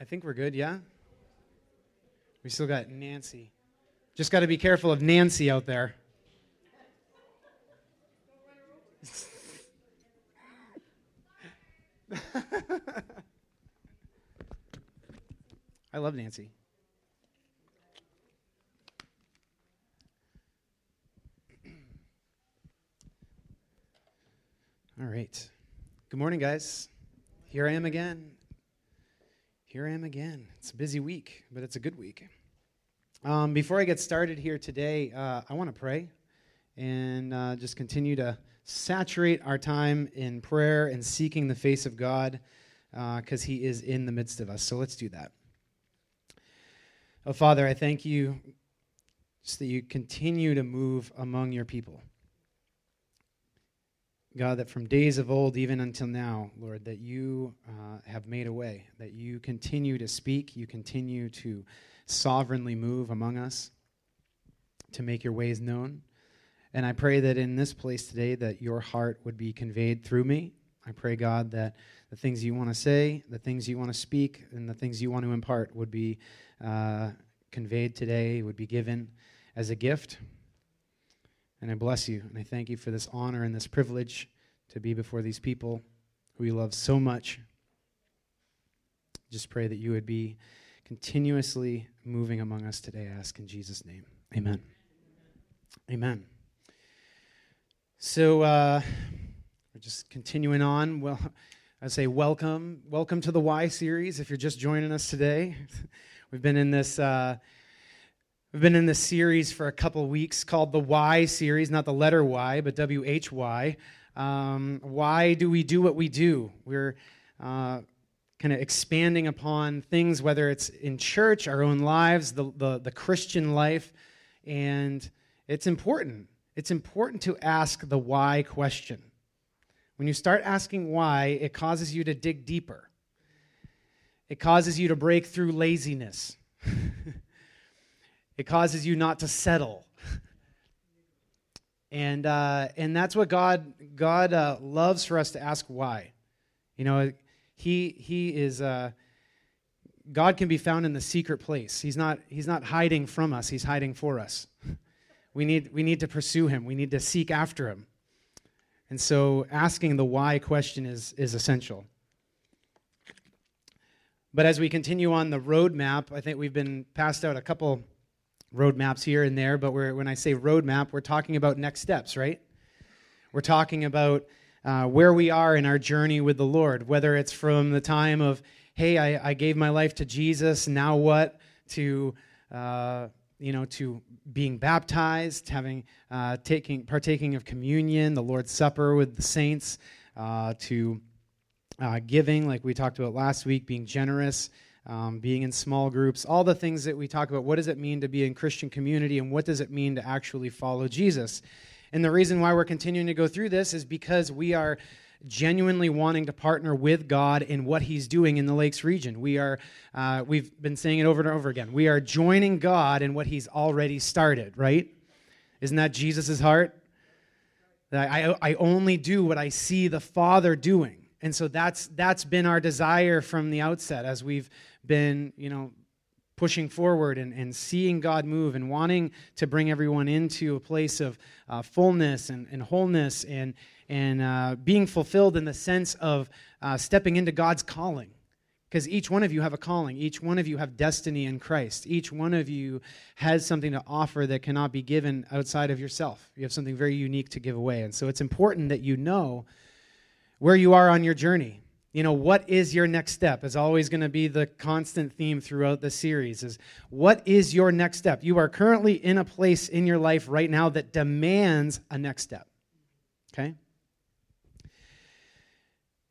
I think we're good, yeah? We still got Nancy. Just got to be careful of Nancy out there. I love Nancy. All right. Good morning, guys. Here I am again. Here I am again. It's a busy week, but it's a good week. Um, before I get started here today, uh, I want to pray and uh, just continue to saturate our time in prayer and seeking the face of God because uh, He is in the midst of us. So let's do that. Oh, Father, I thank you just that you continue to move among your people. God, that from days of old, even until now, Lord, that you uh, have made a way, that you continue to speak, you continue to sovereignly move among us, to make your ways known. And I pray that in this place today, that your heart would be conveyed through me. I pray, God, that the things you want to say, the things you want to speak, and the things you want to impart would be uh, conveyed today, would be given as a gift and I bless you and I thank you for this honor and this privilege to be before these people who you love so much. Just pray that you would be continuously moving among us today. I ask in Jesus' name. Amen. Amen. So uh, we're just continuing on. Well, I say welcome, welcome to the Why series. If you're just joining us today, we've been in this. Uh, We've been in this series for a couple weeks called the Why series, not the letter Y, but W H Y. Um, why do we do what we do? We're uh, kind of expanding upon things, whether it's in church, our own lives, the, the, the Christian life, and it's important. It's important to ask the why question. When you start asking why, it causes you to dig deeper. It causes you to break through laziness. It causes you not to settle. and, uh, and that's what God, God uh, loves for us to ask why. You know, he, he is, uh, God can be found in the secret place. He's not, he's not hiding from us, He's hiding for us. We need, we need to pursue Him, we need to seek after Him. And so asking the why question is, is essential. But as we continue on the roadmap, I think we've been passed out a couple roadmaps here and there, but when I say roadmap, we're talking about next steps, right? We're talking about uh, where we are in our journey with the Lord, whether it's from the time of, hey, I, I gave my life to Jesus, now what, to, uh, you know, to being baptized, having, uh, taking, partaking of communion, the Lord's Supper with the saints, uh, to uh, giving, like we talked about last week, being generous, um, being in small groups, all the things that we talk about. What does it mean to be in Christian community, and what does it mean to actually follow Jesus? And the reason why we're continuing to go through this is because we are genuinely wanting to partner with God in what He's doing in the Lakes region. We are, uh, we've been saying it over and over again. We are joining God in what He's already started, right? Isn't that Jesus' heart? That I, I only do what I see the Father doing. And so that's that's been our desire from the outset as we've been, you know, pushing forward and, and seeing God move and wanting to bring everyone into a place of uh, fullness and, and wholeness and, and uh, being fulfilled in the sense of uh, stepping into God's calling. Because each one of you have a calling. Each one of you have destiny in Christ. Each one of you has something to offer that cannot be given outside of yourself. You have something very unique to give away. And so it's important that you know where you are on your journey. You know what is your next step is always going to be the constant theme throughout the series is what is your next step? You are currently in a place in your life right now that demands a next step okay?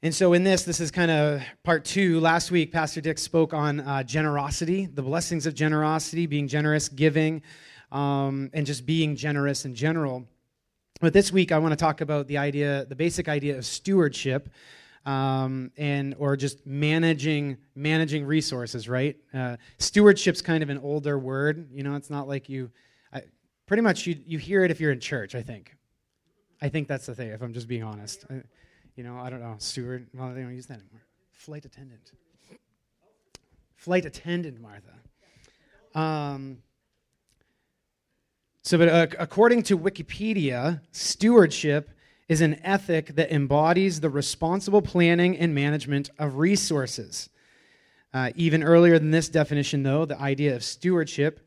And so in this this is kind of part two. Last week pastor dick spoke on uh, generosity the blessings of generosity being generous giving um, and just being generous in general but this week i want to talk about the idea the basic idea of stewardship um, and or just managing managing resources, right? Uh, stewardship's kind of an older word. You know, it's not like you. I, pretty much, you you hear it if you're in church. I think. I think that's the thing. If I'm just being honest, I, you know, I don't know. Steward. Well, they don't use that anymore. Flight attendant. Flight attendant Martha. Um, so, but uh, according to Wikipedia, stewardship is an ethic that embodies the responsible planning and management of resources. Uh, even earlier than this definition, though, the idea of stewardship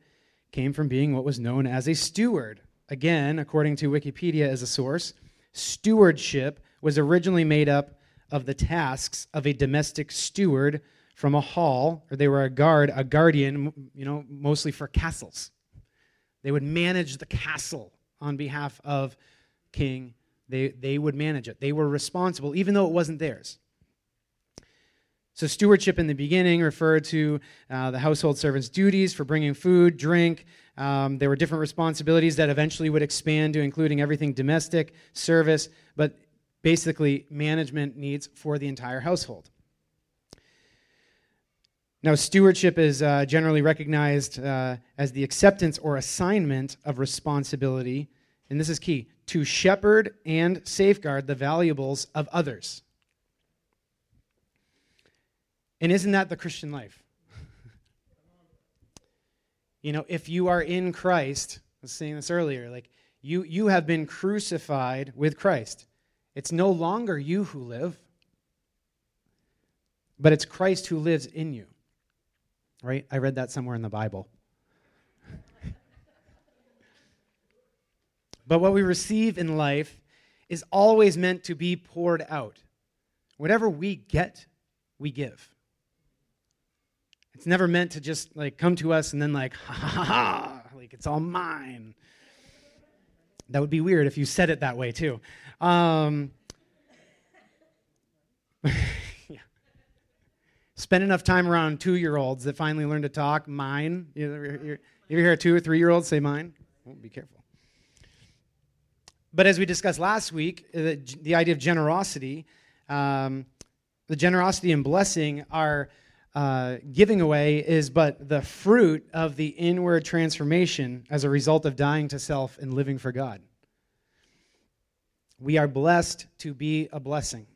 came from being what was known as a steward. Again, according to Wikipedia as a source, stewardship was originally made up of the tasks of a domestic steward from a hall, or they were a guard, a guardian, you know, mostly for castles. They would manage the castle on behalf of King. They, they would manage it. They were responsible, even though it wasn't theirs. So, stewardship in the beginning referred to uh, the household servant's duties for bringing food, drink. Um, there were different responsibilities that eventually would expand to including everything domestic, service, but basically management needs for the entire household. Now, stewardship is uh, generally recognized uh, as the acceptance or assignment of responsibility, and this is key to shepherd and safeguard the valuables of others. And isn't that the Christian life? you know, if you are in Christ, I was saying this earlier, like you, you have been crucified with Christ. It's no longer you who live, but it's Christ who lives in you. Right? I read that somewhere in the Bible. but what we receive in life is always meant to be poured out. Whatever we get, we give. It's never meant to just like come to us and then like ha ha ha, like it's all mine. That would be weird if you said it that way too. Um. Spend enough time around two-year-olds that finally learn to talk. Mine. You ever, you hear a two or three-year-old say mine? Be careful. But as we discussed last week, uh, the, the idea of generosity, um, the generosity and blessing are uh, giving away is but the fruit of the inward transformation as a result of dying to self and living for God. We are blessed to be a blessing.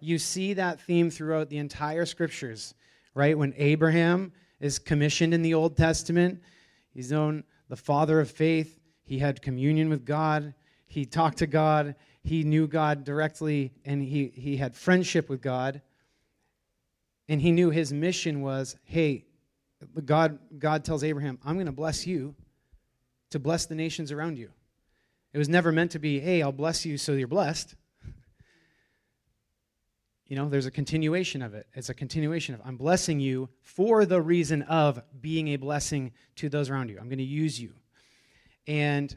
You see that theme throughout the entire scriptures, right? When Abraham is commissioned in the Old Testament, he's known the father of faith. He had communion with God. He talked to God. He knew God directly, and he, he had friendship with God. And he knew his mission was hey, God, God tells Abraham, I'm going to bless you to bless the nations around you. It was never meant to be, hey, I'll bless you so you're blessed. You know, there's a continuation of it. It's a continuation of, I'm blessing you for the reason of being a blessing to those around you. I'm going to use you. And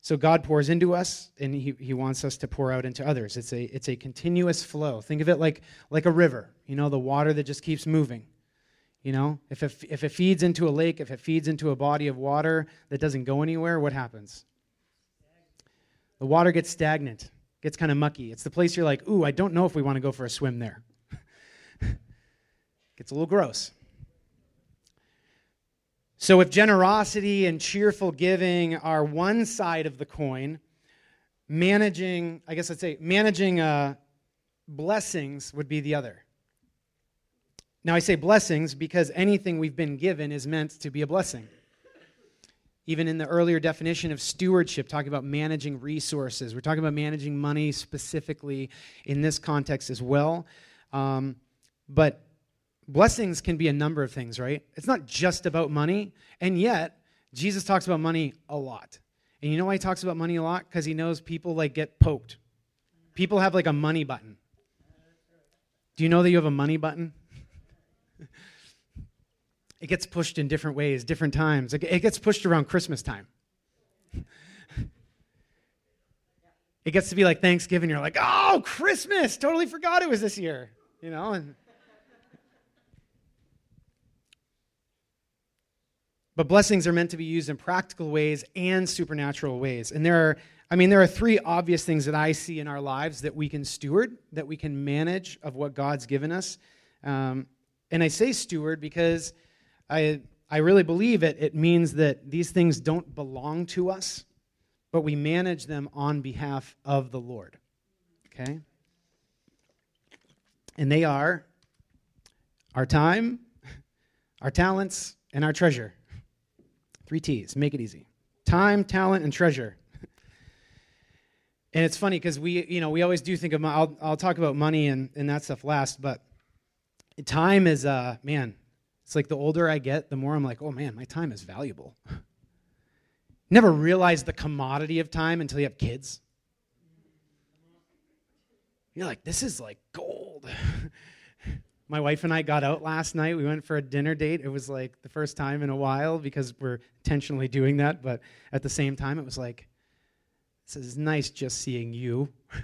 so God pours into us, and he, he wants us to pour out into others. It's a, it's a continuous flow. Think of it like, like a river, you know, the water that just keeps moving. You know, if it, if it feeds into a lake, if it feeds into a body of water that doesn't go anywhere, what happens? The water gets stagnant, gets kind of mucky. It's the place you're like, ooh, I don't know if we want to go for a swim there. gets a little gross. So, if generosity and cheerful giving are one side of the coin, managing, I guess I'd say, managing uh, blessings would be the other. Now, I say blessings because anything we've been given is meant to be a blessing. Even in the earlier definition of stewardship, talking about managing resources, we're talking about managing money specifically in this context as well. Um, but blessings can be a number of things, right? It's not just about money. And yet, Jesus talks about money a lot. And you know why he talks about money a lot? Because he knows people like get poked. People have like a money button. Do you know that you have a money button? It gets pushed in different ways, different times. It gets pushed around Christmas time. It gets to be like Thanksgiving. You're like, oh, Christmas! Totally forgot it was this year. You know, and But blessings are meant to be used in practical ways and supernatural ways. And there are, I mean, there are three obvious things that I see in our lives that we can steward, that we can manage of what God's given us. Um, and I say steward because I, I really believe it, it means that these things don't belong to us, but we manage them on behalf of the Lord. Okay? And they are our time, our talents, and our treasure. Three T's, make it easy. Time, talent, and treasure. and it's funny because we, you know, we always do think of, I'll, I'll talk about money and, and that stuff last, but time is, uh, man, it's like the older I get, the more I'm like, oh man, my time is valuable. Never realize the commodity of time until you have kids. You're like, this is like gold. My wife and I got out last night. We went for a dinner date. It was like the first time in a while because we're intentionally doing that. But at the same time, it was like, this is nice just seeing you.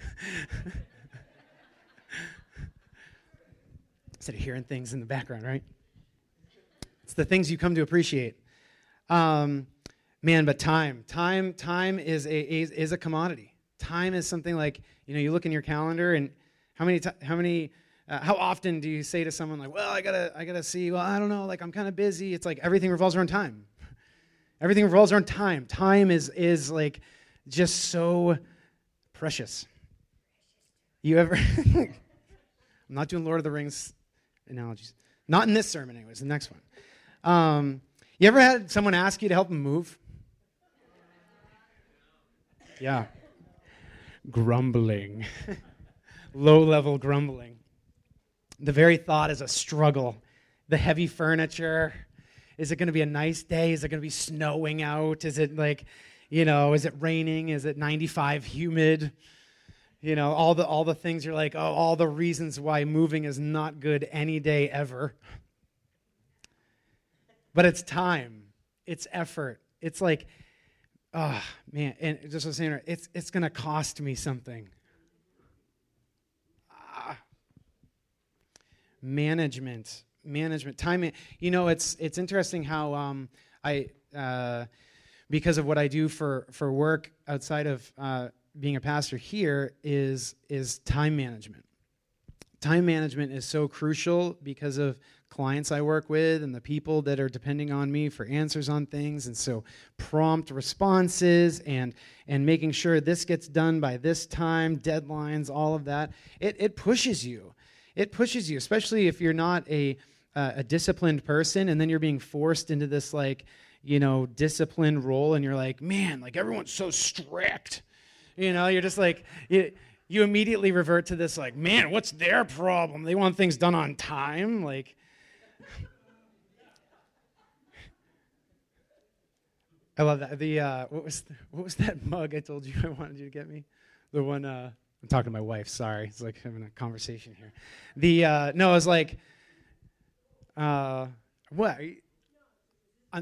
Instead of hearing things in the background, right? It's the things you come to appreciate. Um, man, but time, time, time is a, is, is a commodity. Time is something like, you know, you look in your calendar and how many, t- how many, uh, how often do you say to someone like, "Well, I gotta, I gotta see. Well, I don't know. Like, I'm kind of busy." It's like everything revolves around time. everything revolves around time. Time is is like just so precious. You ever? I'm not doing Lord of the Rings analogies. Not in this sermon, anyways. The next one. Um, you ever had someone ask you to help them move? Yeah. Grumbling. Low level grumbling. The very thought is a struggle. The heavy furniture. Is it going to be a nice day? Is it going to be snowing out? Is it like, you know, is it raining? Is it 95 humid? You know, all the all the things you're like, oh, all the reasons why moving is not good any day ever. But it's time. It's effort. It's like, oh man, and just was saying, it's it's gonna cost me something. Ah. management management time you know it's it's interesting how um, i uh, because of what i do for for work outside of uh, being a pastor here is is time management time management is so crucial because of clients i work with and the people that are depending on me for answers on things and so prompt responses and and making sure this gets done by this time deadlines all of that it, it pushes you it pushes you, especially if you're not a, uh, a disciplined person and then you're being forced into this, like, you know, disciplined role and you're like, man, like everyone's so strict. You know, you're just like, you, you immediately revert to this, like, man, what's their problem? They want things done on time. Like, I love that. The uh, what was the, what was that mug I told you I wanted you to get me? The one uh, I'm talking to my wife. Sorry, it's like having a conversation here. The uh, no, I was like, uh, what?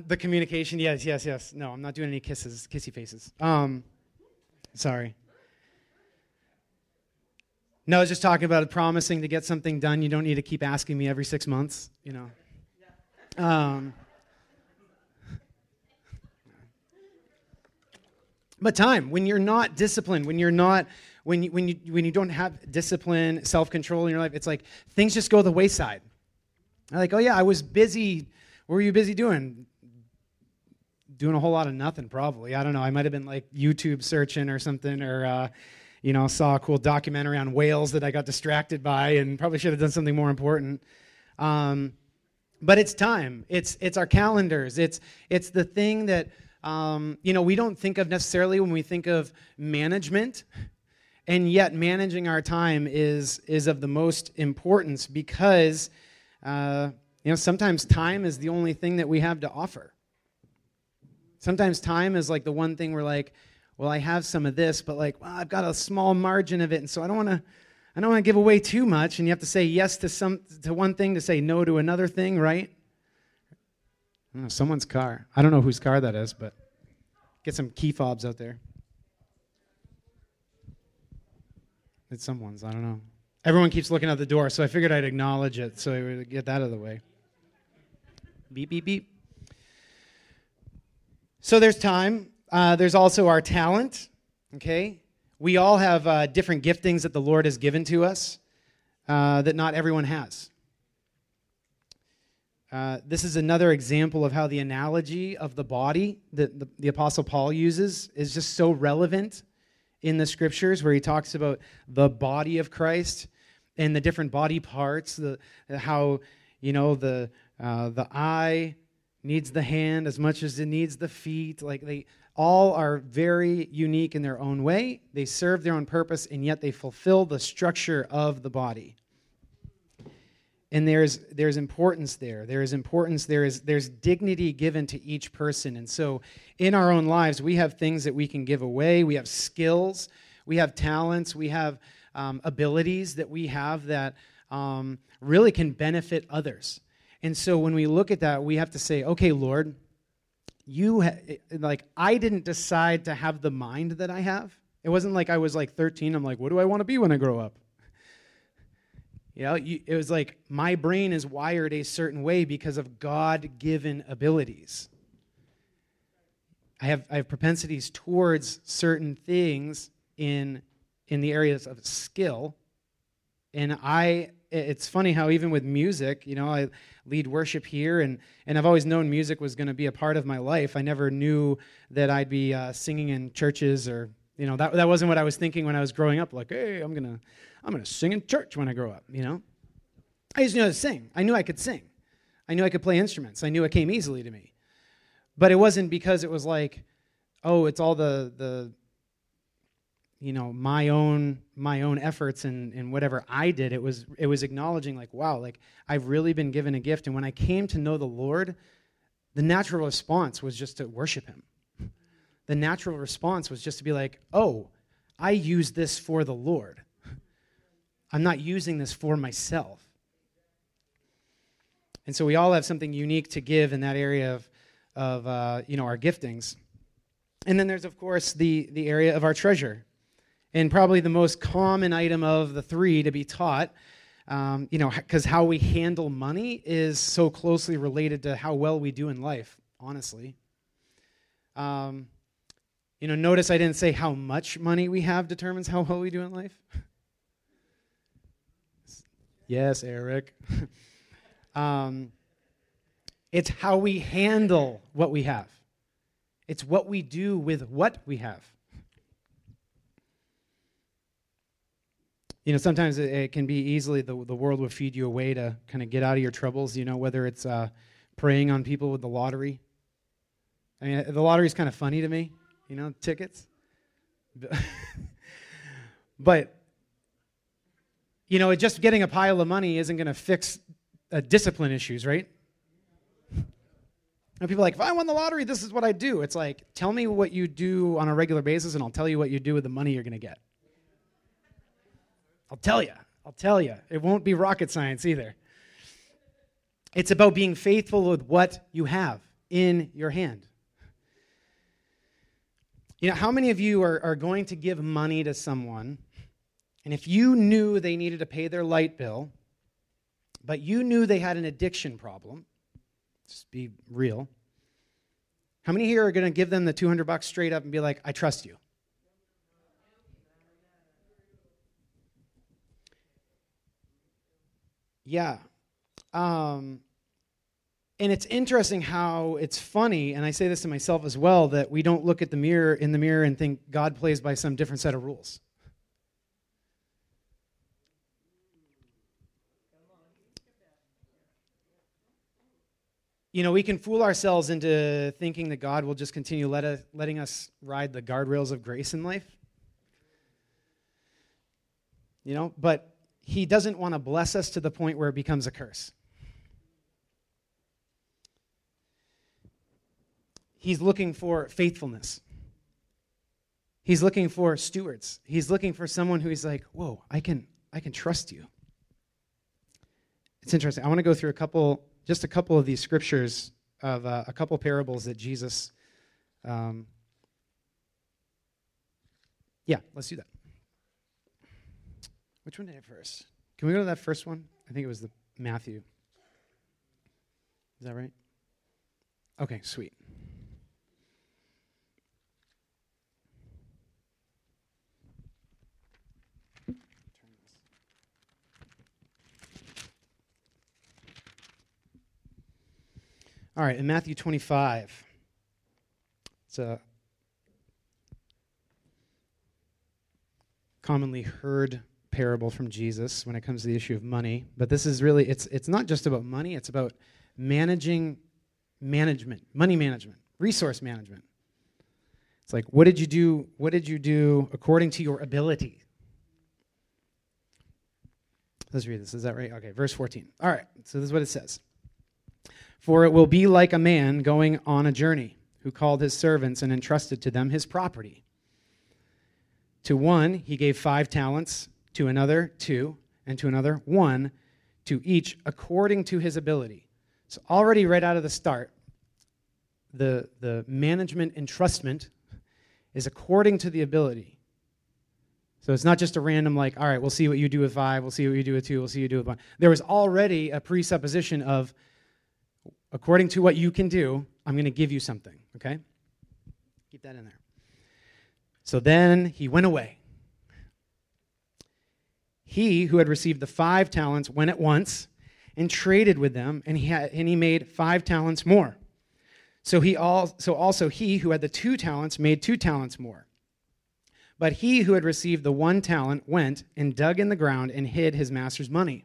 The communication. Yes, yes, yes. No, I'm not doing any kisses, kissy faces. Um, sorry. No, I was just talking about promising to get something done. You don't need to keep asking me every six months. You know. Um, but time when you're not disciplined, when you're not when you, when you, when you don't have discipline, self control in your life, it's like things just go the wayside. I'm like, oh, yeah, I was busy. What were you busy doing? Doing a whole lot of nothing, probably. I don't know. I might have been like YouTube searching or something, or, uh, you know, saw a cool documentary on whales that I got distracted by and probably should have done something more important. Um, but it's time. It's, it's our calendars. It's, it's the thing that, um, you know, we don't think of necessarily when we think of management and yet managing our time is is of the most importance because uh, you know sometimes time is the only thing that we have to offer. Sometimes time is like the one thing we're like well i have some of this but like well, i've got a small margin of it and so i don't want to i don't want to give away too much and you have to say yes to some to one thing to say no to another thing right know, someone's car i don't know whose car that is but get some key fobs out there It's someone's. I don't know. Everyone keeps looking at the door, so I figured I'd acknowledge it so we would get that out of the way. Beep, beep, beep. So there's time. Uh, there's also our talent. Okay? We all have uh, different giftings that the Lord has given to us uh, that not everyone has. Uh, this is another example of how the analogy of the body that the, the Apostle Paul uses is just so relevant in the scriptures where he talks about the body of Christ and the different body parts, the how you know the Uh, the eye needs the hand as much as it needs the feet. Like they all are very unique in their own way. They serve their own purpose, and yet they fulfill the structure of the body. And there's there's importance there. There is importance. There is there's dignity given to each person. And so, in our own lives, we have things that we can give away. We have skills. We have talents. We have um, abilities that we have that um, really can benefit others. And so when we look at that, we have to say, okay, Lord, you, ha- like, I didn't decide to have the mind that I have. It wasn't like I was like 13. I'm like, what do I want to be when I grow up? You know, you, it was like my brain is wired a certain way because of God given abilities. I have, I have propensities towards certain things in, in the areas of skill. And I it's funny how even with music, you know, I lead worship here, and, and I've always known music was going to be a part of my life. I never knew that I'd be uh, singing in churches or, you know, that, that wasn't what I was thinking when I was growing up. Like, hey, I'm going to I'm gonna sing in church when I grow up, you know? I just knew how to sing. I knew I could sing. I knew I could play instruments. I knew it came easily to me. But it wasn't because it was like, oh, it's all the, the you know my own my own efforts and, and whatever i did it was it was acknowledging like wow like i've really been given a gift and when i came to know the lord the natural response was just to worship him the natural response was just to be like oh i use this for the lord i'm not using this for myself and so we all have something unique to give in that area of of uh, you know our giftings and then there's of course the the area of our treasure and probably the most common item of the three to be taught. Um, you know, because how we handle money is so closely related to how well we do in life, honestly. Um, you know, notice I didn't say how much money we have determines how well we do in life. yes, Eric. um, it's how we handle what we have, it's what we do with what we have. you know, sometimes it, it, can be easily the, the world will feed you a way to kind of get out of your troubles, you know, whether it's uh, preying on people with the lottery. I mean, the lottery is kind of funny to me, you know, tickets. but, you know, just getting a pile of money isn't going to fix uh, discipline issues, right? And people are like, if I won the lottery, this is what I do. It's like, tell me what you do on a regular basis, and I'll tell you what you do with the money you're going to get. I'll tell you. I'll tell you. It won't be rocket science either. It's about being faithful with what you have in your hand. You know, how many of you are, are going to give money to someone, and if you knew they needed to pay their light bill, but you knew they had an addiction problem, just be real, how many here are going to give them the 200 bucks straight up and be like, I trust you? Yeah. Um, and it's interesting how it's funny, and I say this to myself as well, that we don't look at the mirror in the mirror and think God plays by some different set of rules. You know, we can fool ourselves into thinking that God will just continue let us, letting us ride the guardrails of grace in life. You know, but he doesn't want to bless us to the point where it becomes a curse. He's looking for faithfulness. He's looking for stewards. He's looking for someone who he's like, whoa, I can, I can trust you. It's interesting. I want to go through a couple, just a couple of these scriptures of uh, a couple parables that Jesus. Um, yeah, let's do that. Which one did I have first? Can we go to that first one? I think it was the Matthew. Is that right? Okay, sweet. All right, in Matthew 25, it's a commonly heard parable from Jesus when it comes to the issue of money. But this is really it's it's not just about money, it's about managing management, money management, resource management. It's like, what did you do? What did you do according to your ability? Let's read this. Is that right? Okay, verse 14. All right, so this is what it says. For it will be like a man going on a journey who called his servants and entrusted to them his property. To one, he gave five talents, to another, two, and to another, one, to each according to his ability. So, already right out of the start, the, the management entrustment is according to the ability. So it's not just a random, like, all right, we'll see what you do with five, we'll see what you do with two, we'll see what you do with one. There was already a presupposition of, according to what you can do, I'm going to give you something, okay? Keep that in there. So then he went away. He who had received the five talents went at once and traded with them, and he, had, and he made five talents more. So, he all, so also he who had the two talents made two talents more. But he who had received the one talent went and dug in the ground and hid his master's money.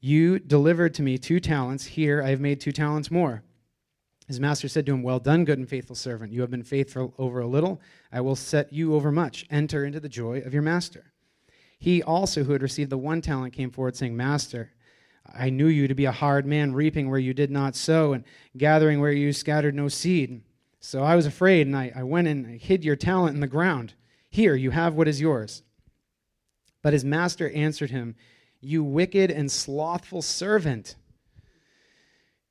you delivered to me two talents. Here I have made two talents more. His master said to him, Well done, good and faithful servant. You have been faithful over a little. I will set you over much. Enter into the joy of your master. He also, who had received the one talent, came forward, saying, Master, I knew you to be a hard man, reaping where you did not sow, and gathering where you scattered no seed. So I was afraid, and I, I went and hid your talent in the ground. Here, you have what is yours. But his master answered him, You wicked and slothful servant.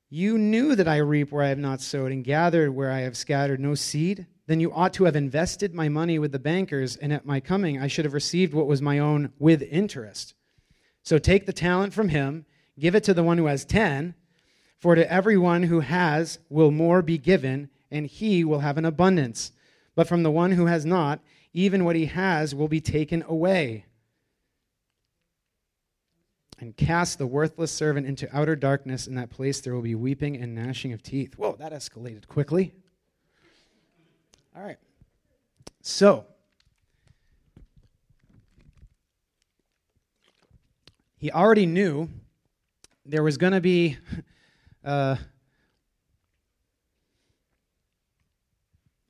You knew that I reap where I have not sowed, and gathered where I have scattered no seed. Then you ought to have invested my money with the bankers, and at my coming I should have received what was my own with interest. So take the talent from him, give it to the one who has ten, for to everyone who has will more be given and he will have an abundance. But from the one who has not, even what he has will be taken away. And cast the worthless servant into outer darkness. In that place there will be weeping and gnashing of teeth. Whoa, that escalated quickly. All right. So, he already knew there was going to be uh,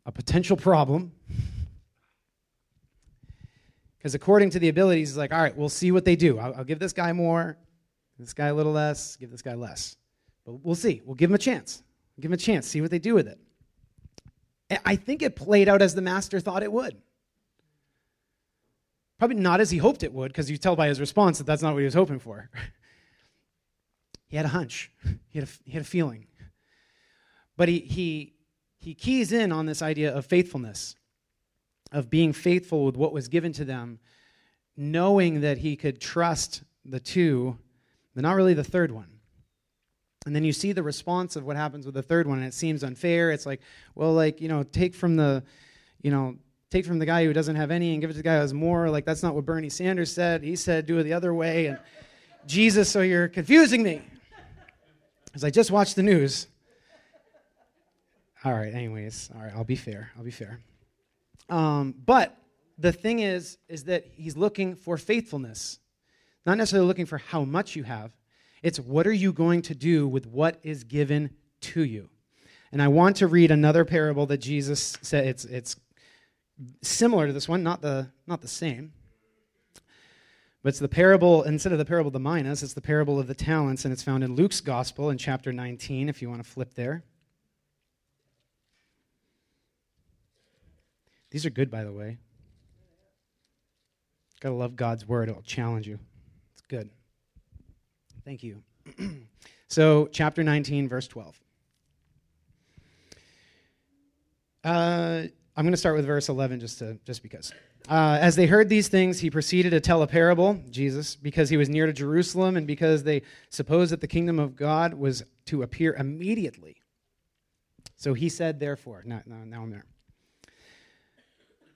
a potential problem. Because according to the abilities, he's like, all right, we'll see what they do. I'll, I'll, give this guy more, this guy a little less, give this guy less. But we'll see. We'll give him a chance. Give him a chance, see what they do with it. I think it played out as the master thought it would. Probably not as he hoped it would, because you tell by his response that that's not what he was hoping for. he had a hunch, he had a, he had a feeling. But he, he, he keys in on this idea of faithfulness, of being faithful with what was given to them, knowing that he could trust the two, but not really the third one. And then you see the response of what happens with the third one, and it seems unfair. It's like, well, like, you know, take from the, you know, take from the guy who doesn't have any and give it to the guy who has more. Like, that's not what Bernie Sanders said. He said, do it the other way. And Jesus, so you're confusing me. As I just watched the news, all right, anyways, all right, I'll be fair. I'll be fair. Um, but the thing is, is that he's looking for faithfulness. Not necessarily looking for how much you have. It's what are you going to do with what is given to you? And I want to read another parable that Jesus said. It's, it's similar to this one, not the, not the same. But it's the parable, instead of the parable of the minas, it's the parable of the talents, and it's found in Luke's gospel in chapter 19, if you want to flip there. These are good, by the way. Gotta love God's word, it'll challenge you. It's good. Thank you. so, chapter 19, verse 12. Uh, I'm going to start with verse 11 just, to, just because. Uh, as they heard these things, he proceeded to tell a parable, Jesus, because he was near to Jerusalem and because they supposed that the kingdom of God was to appear immediately. So he said, therefore, now, now, now I'm there.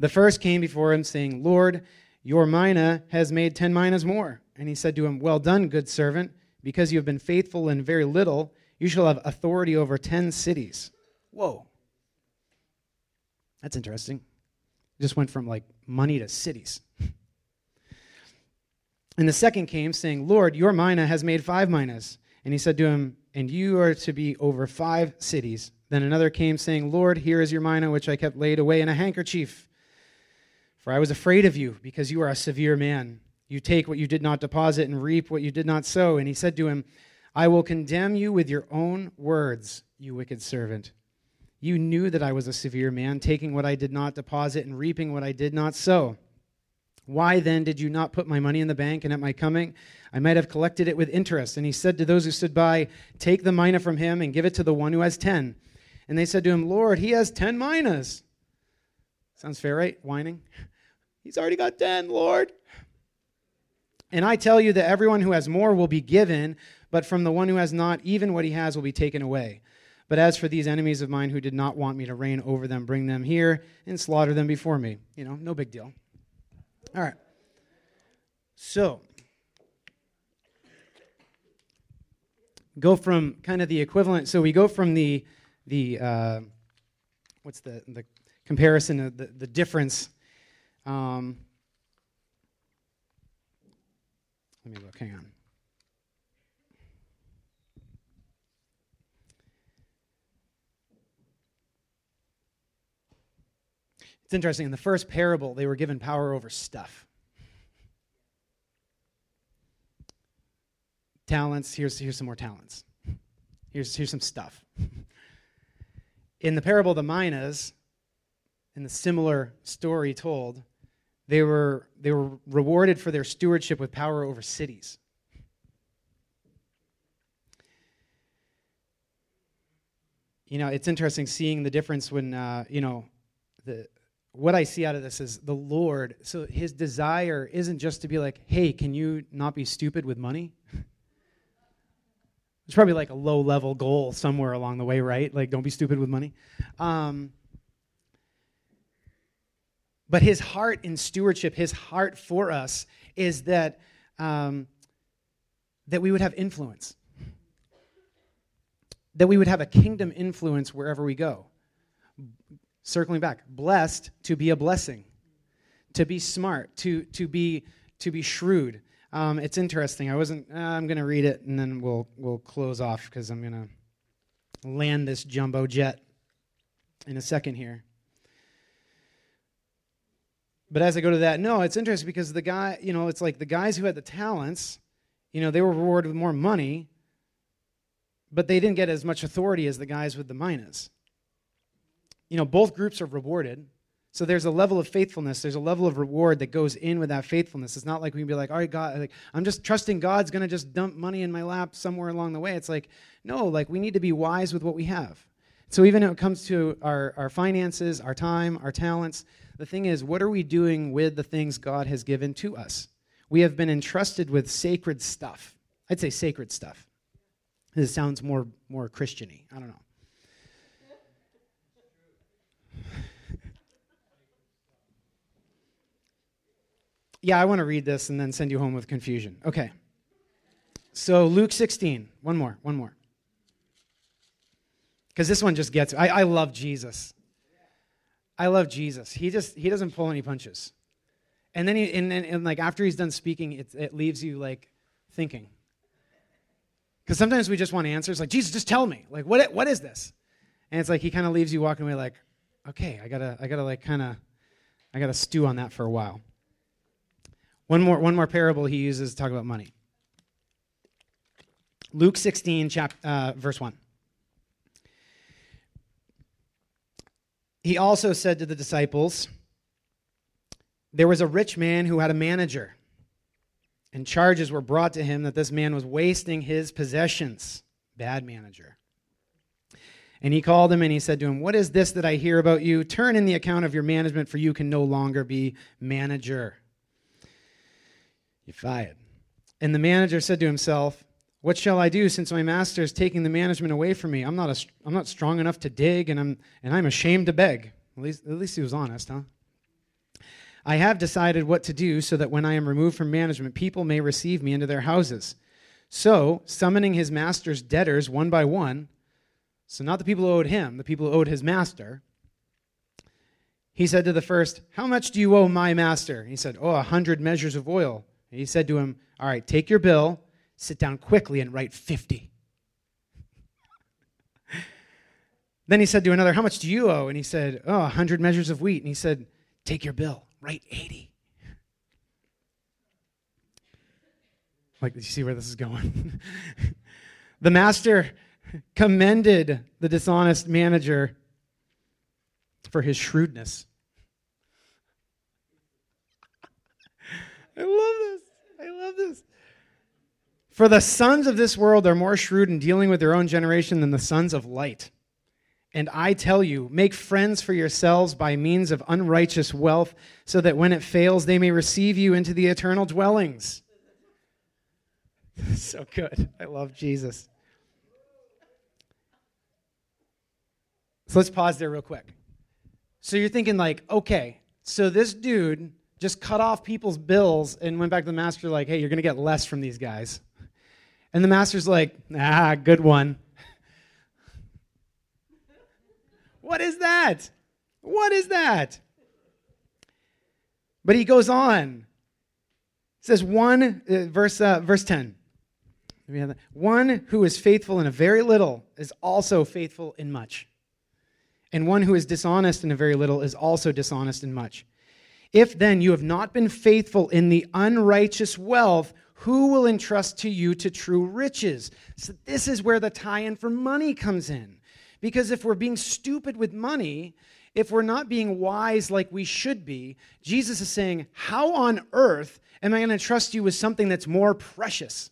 The first came before him, saying, Lord, your mina has made ten minas more. And he said to him, Well done, good servant. Because you have been faithful in very little, you shall have authority over ten cities. Whoa. That's interesting. It just went from like money to cities. And the second came, saying, Lord, your mina has made five minas. And he said to him, And you are to be over five cities. Then another came, saying, Lord, here is your mina, which I kept laid away in a handkerchief. For I was afraid of you, because you are a severe man. You take what you did not deposit and reap what you did not sow. And he said to him, I will condemn you with your own words, you wicked servant. You knew that I was a severe man, taking what I did not deposit and reaping what I did not sow. Why then did you not put my money in the bank, and at my coming I might have collected it with interest? And he said to those who stood by, Take the mina from him and give it to the one who has ten. And they said to him, Lord, he has ten minas. Sounds fair, right? Whining. He's already got ten, Lord. And I tell you that everyone who has more will be given, but from the one who has not, even what he has will be taken away. But as for these enemies of mine who did not want me to reign over them, bring them here and slaughter them before me. You know, no big deal. All right. So, go from kind of the equivalent. So we go from the the uh, what's the the comparison of the the difference. Um, let me look. Hang on. It's interesting. In the first parable, they were given power over stuff. Talents, here's, here's some more talents. Here's, here's some stuff. In the parable of the minas, in the similar story told, they were, they were rewarded for their stewardship with power over cities. You know, it's interesting seeing the difference when, uh, you know, the, what I see out of this is the Lord, so his desire isn't just to be like, hey, can you not be stupid with money? It's probably like a low level goal somewhere along the way, right? Like, don't be stupid with money. Um, but his heart in stewardship, his heart for us is that, um, that we would have influence, that we would have a kingdom influence wherever we go. Circling back blessed to be a blessing to be smart to to be to be shrewd. Um, it's interesting. I wasn't uh, i'm going to read it and then we'll we'll close off because i'm going to land this jumbo jet in a second here but as i go to that no it's interesting because the guy you know it's like the guys who had the talents you know they were rewarded with more money but they didn't get as much authority as the guys with the minas you know, both groups are rewarded. So there's a level of faithfulness. There's a level of reward that goes in with that faithfulness. It's not like we can be like, all right, God, like, I'm just trusting God's to just dump money in my lap somewhere along the way. It's like, no, like we need to be wise with what we have. So even when it comes to our, our finances, our time, our talents, the thing is, what are we doing with the things God has given to us? We have been entrusted with sacred stuff. I'd say sacred stuff. This sounds more more Christiany. I don't know. Yeah, I want to read this and then send you home with confusion. Okay. So, Luke 16. One more, one more. Because this one just gets, I, I love Jesus. I love Jesus. He just, he doesn't pull any punches. And then he, and, and, and like after he's done speaking, it, it leaves you like thinking. Because sometimes we just want answers like, Jesus, just tell me. Like, what, what is this? And it's like he kind of leaves you walking away like, okay, I gotta, I gotta like kind of, I gotta stew on that for a while. One more, one more parable he uses to talk about money. Luke 16, chap, uh, verse 1. He also said to the disciples, There was a rich man who had a manager, and charges were brought to him that this man was wasting his possessions. Bad manager. And he called him and he said to him, What is this that I hear about you? Turn in the account of your management, for you can no longer be manager. You're fired. And the manager said to himself, What shall I do since my master is taking the management away from me? I'm not, a, I'm not strong enough to dig, and I'm, and I'm ashamed to beg. At least, at least he was honest, huh? I have decided what to do so that when I am removed from management, people may receive me into their houses. So, summoning his master's debtors one by one, so, not the people who owed him, the people who owed his master. He said to the first, How much do you owe my master? He said, Oh, a hundred measures of oil. And he said to him, All right, take your bill, sit down quickly, and write 50. then he said to another, How much do you owe? And he said, Oh, a hundred measures of wheat. And he said, Take your bill, write 80. Like, you see where this is going? the master commended the dishonest manager for his shrewdness. I love this. I love this. For the sons of this world are more shrewd in dealing with their own generation than the sons of light. And I tell you, make friends for yourselves by means of unrighteous wealth, so that when it fails, they may receive you into the eternal dwellings. so good. I love Jesus. So let's pause there real quick. So you're thinking, like, okay, so this dude just cut off people's bills and went back to the master, like, hey, you're going to get less from these guys. And the master's like, ah, good one. what is that? What is that? But he goes on. It says one, uh, verse, uh, verse 10. One who is faithful in a very little is also faithful in much and one who is dishonest in a very little is also dishonest in much. If then you have not been faithful in the unrighteous wealth, who will entrust to you to true riches? So, this is where the tie in for money comes in. Because if we're being stupid with money, if we're not being wise like we should be, Jesus is saying, How on earth am I going to trust you with something that's more precious?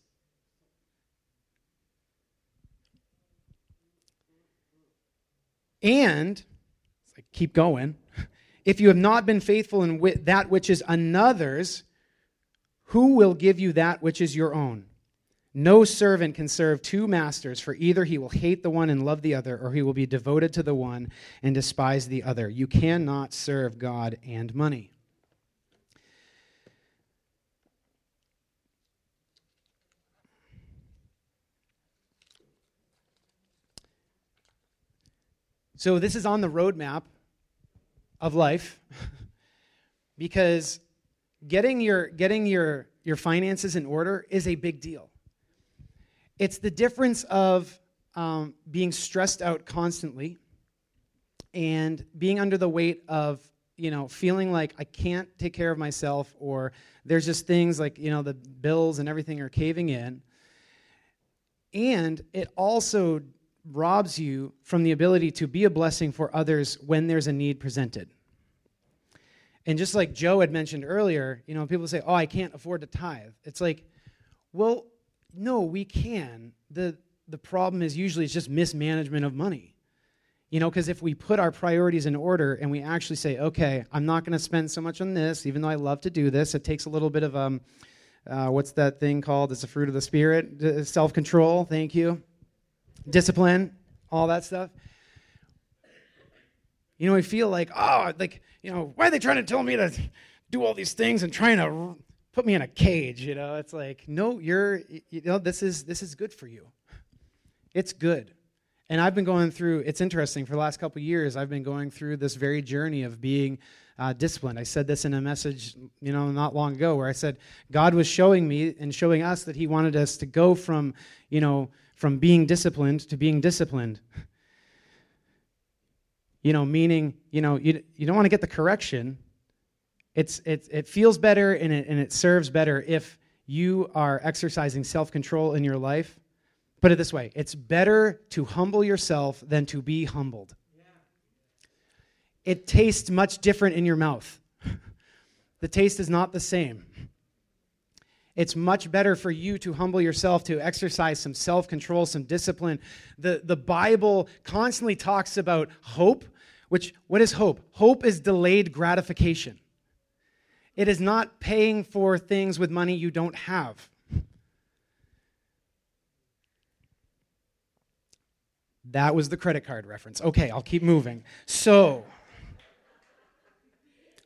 And, keep going, if you have not been faithful in that which is another's, who will give you that which is your own? No servant can serve two masters, for either he will hate the one and love the other, or he will be devoted to the one and despise the other. You cannot serve God and money. So this is on the roadmap of life because getting your getting your your finances in order is a big deal. It's the difference of um, being stressed out constantly and being under the weight of you know feeling like I can't take care of myself or there's just things like you know the bills and everything are caving in. And it also robs you from the ability to be a blessing for others when there's a need presented. And just like Joe had mentioned earlier, you know, people say, "Oh, I can't afford to tithe." It's like, well, no, we can. the The problem is usually it's just mismanagement of money. You know, because if we put our priorities in order and we actually say, "Okay, I'm not going to spend so much on this, even though I love to do this," it takes a little bit of um, uh, what's that thing called? It's a fruit of the spirit, self control. Thank you discipline, all that stuff. You know, we feel like, oh, like, you know, why are they trying to tell me to do all these things and trying to put me in a cage? You know, it's like, no, you're, you know, this is this is good for you. It's good. And I've been going through. It's interesting. For the last couple years, I've been going through this very journey of being uh, disciplined. I said this in a message, you know, not long ago, where I said God was showing me and showing us that He wanted us to go from, you know, from being disciplined to being disciplined. You know, meaning, you know, you, you don't want to get the correction. It's, it, it feels better and it, and it serves better if you are exercising self control in your life. Put it this way it's better to humble yourself than to be humbled. it tastes much different in your mouth. the taste is not the same. It's much better for you to humble yourself, to exercise some self control, some discipline. The, the Bible constantly talks about hope, which, what is hope? Hope is delayed gratification. It is not paying for things with money you don't have. That was the credit card reference. Okay, I'll keep moving. So,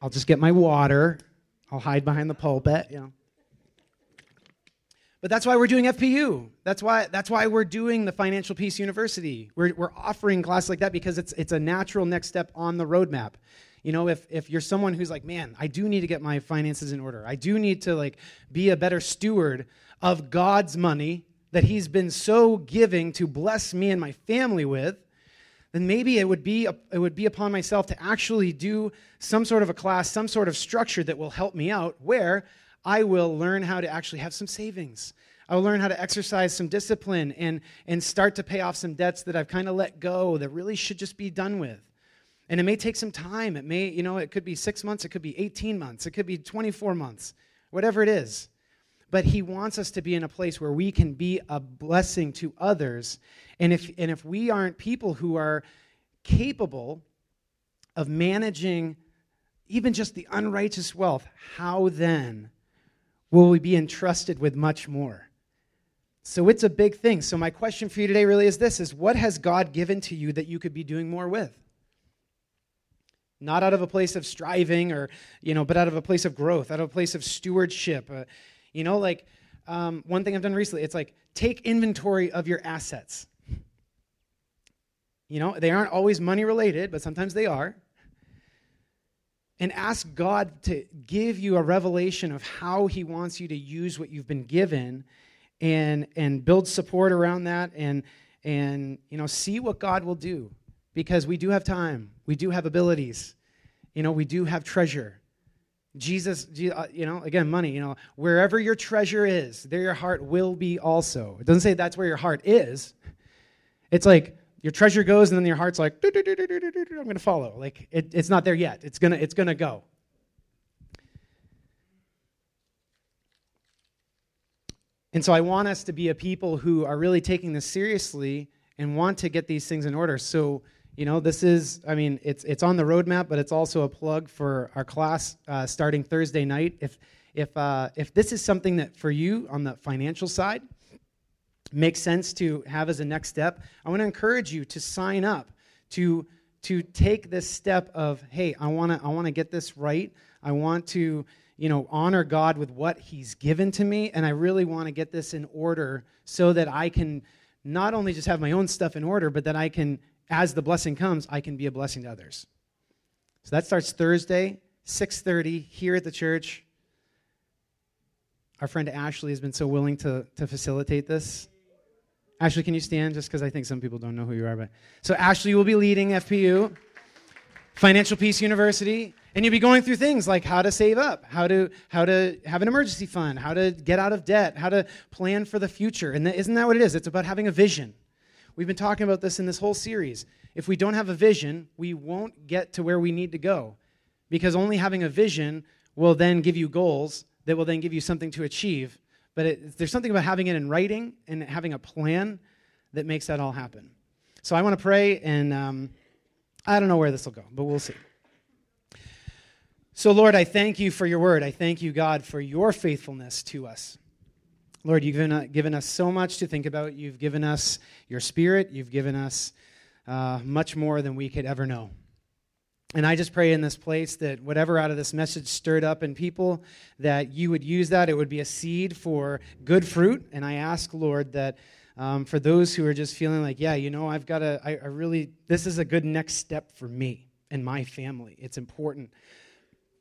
I'll just get my water. I'll hide behind the pulpit, you know. But that's why we're doing FPU. That's why, that's why we're doing the Financial Peace University. We're, we're offering classes like that because it's, it's a natural next step on the roadmap. You know, if, if you're someone who's like, man, I do need to get my finances in order. I do need to like be a better steward of God's money that he's been so giving to bless me and my family with, then maybe it would be it would be upon myself to actually do some sort of a class, some sort of structure that will help me out where I will learn how to actually have some savings. I will learn how to exercise some discipline and, and start to pay off some debts that I've kind of let go that really should just be done with. And it may take some time. It may, you know, it could be six months, it could be 18 months, it could be 24 months, whatever it is. But he wants us to be in a place where we can be a blessing to others. And if, and if we aren't people who are capable of managing even just the unrighteous wealth, how then will we be entrusted with much more. So it's a big thing. So my question for you today really is this is what has God given to you that you could be doing more with? Not out of a place of striving or, you know, but out of a place of growth, out of a place of stewardship. Uh, you know, like um, one thing I've done recently, it's like take inventory of your assets. You know, they aren't always money related, but sometimes they are and ask God to give you a revelation of how He wants you to use what you've been given and, and build support around that and, and you know, see what God will do. Because we do have time, we do have abilities, you know, we do have treasure. Jesus, uh, you know, again, money, you know, wherever your treasure is, there your heart will be also. It doesn't say that's where your heart is. It's like your treasure goes and then your heart's like i'm going to follow. Like it, it's not there yet. It's going to it's going to go. And so i want us to be a people who are really taking this seriously and want to get these things in order. So you know this is i mean it's it's on the roadmap but it's also a plug for our class uh, starting thursday night. If if uh, if this is something that for you on the financial side makes sense to have as a next step, I want to encourage you to sign up to to take this step of, hey, I want to I want to get this right. I want to, you know, honor God with what he's given to me and I really want to get this in order so that I can not only just have my own stuff in order, but that I can as the blessing comes, I can be a blessing to others. So that starts Thursday, 6:30 here at the church. Our friend Ashley has been so willing to, to facilitate this. Ashley, can you stand? Just because I think some people don't know who you are. But so Ashley will be leading FPU, Financial Peace University, and you'll be going through things like how to save up, how to how to have an emergency fund, how to get out of debt, how to plan for the future. And is isn't that what it is? It's about having a vision. We've been talking about this in this whole series. If we don't have a vision, we won't get to where we need to go, because only having a vision will then give you goals that will then give you something to achieve but it, there's something about having it in writing and having a plan that makes that all happen. So I want to pray, and um, I don't know where this will go, but we'll see. So, Lord, I thank you for your word. I thank you, God, for your faithfulness to us. Lord, you've given, uh, given us so much to think about. You've given us your spirit. You've given us uh, much more than we could ever know. And I just pray in this place that whatever out of this message stirred up in people, that you would use that. It would be a seed for good fruit. And I ask, Lord, that um, for those who are just feeling like, yeah, you know, I've got to, I, I really, this is a good next step for me and my family. It's important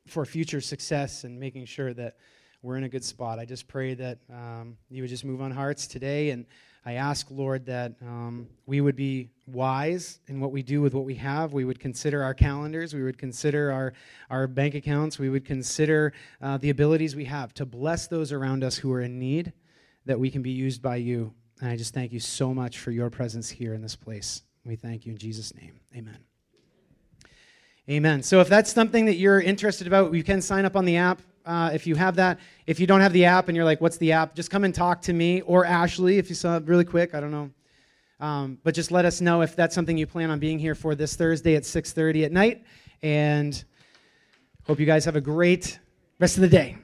for future success and making sure that we're in a good spot. I just pray that um, you would just move on hearts today and I ask, Lord, that um, we would be wise in what we do with what we have. We would consider our calendars. We would consider our, our bank accounts. We would consider uh, the abilities we have to bless those around us who are in need, that we can be used by you. And I just thank you so much for your presence here in this place. We thank you in Jesus' name. Amen. Amen. So if that's something that you're interested about, you can sign up on the app uh, if you have that. If you don't have the app and you're like, "What's the app?" Just come and talk to me or Ashley if you saw it really quick. I don't know, um, but just let us know if that's something you plan on being here for this Thursday at 6:30 at night. And hope you guys have a great rest of the day.